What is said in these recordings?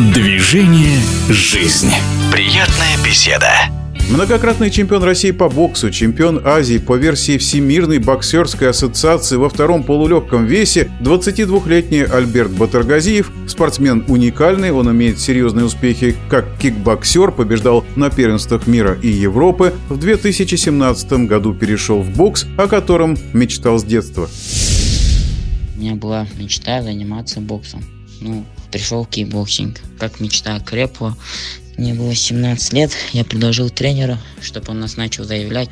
Движение «Жизнь». Приятная беседа. Многократный чемпион России по боксу, чемпион Азии по версии Всемирной боксерской ассоциации во втором полулегком весе, 22-летний Альберт Батаргазиев, спортсмен уникальный, он имеет серьезные успехи как кикбоксер, побеждал на первенствах мира и Европы, в 2017 году перешел в бокс, о котором мечтал с детства. У меня была мечта заниматься боксом. Ну, пришел в кикбоксинг. Как мечта крепла, мне было 17 лет, я предложил тренеру, чтобы он нас начал заявлять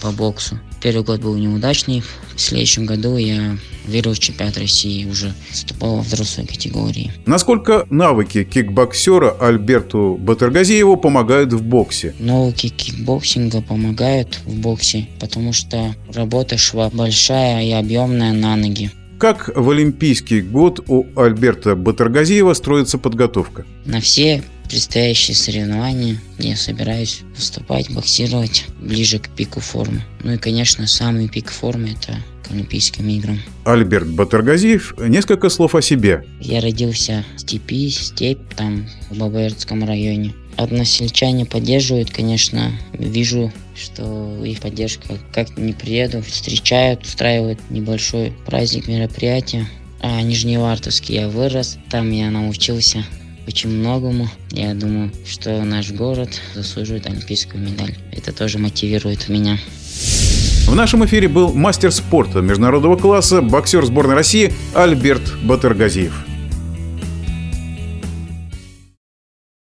по боксу. Первый год был неудачный, в следующем году я выиграл чемпионат России, уже выступал во взрослой категории. Насколько навыки кикбоксера Альберту Батаргазиеву помогают в боксе? Навыки кикбоксинга помогают в боксе, потому что работа шла большая и объемная на ноги. Как в Олимпийский год у Альберта Батаргазиева строится подготовка? На все предстоящие соревнования я собираюсь выступать, боксировать ближе к пику формы. Ну и, конечно, самый пик формы – это к Олимпийским играм. Альберт Батаргазиев, несколько слов о себе. Я родился в степи, степь, там, в Бабаердском районе. Односельчане поддерживают, конечно, вижу, что их поддержка как не приеду, встречают, устраивают небольшой праздник, мероприятие. А Нижневартовский я вырос, там я научился очень многому. Я думаю, что наш город заслуживает олимпийскую медаль. Это тоже мотивирует меня. В нашем эфире был мастер спорта международного класса, боксер сборной России Альберт Батаргазиев.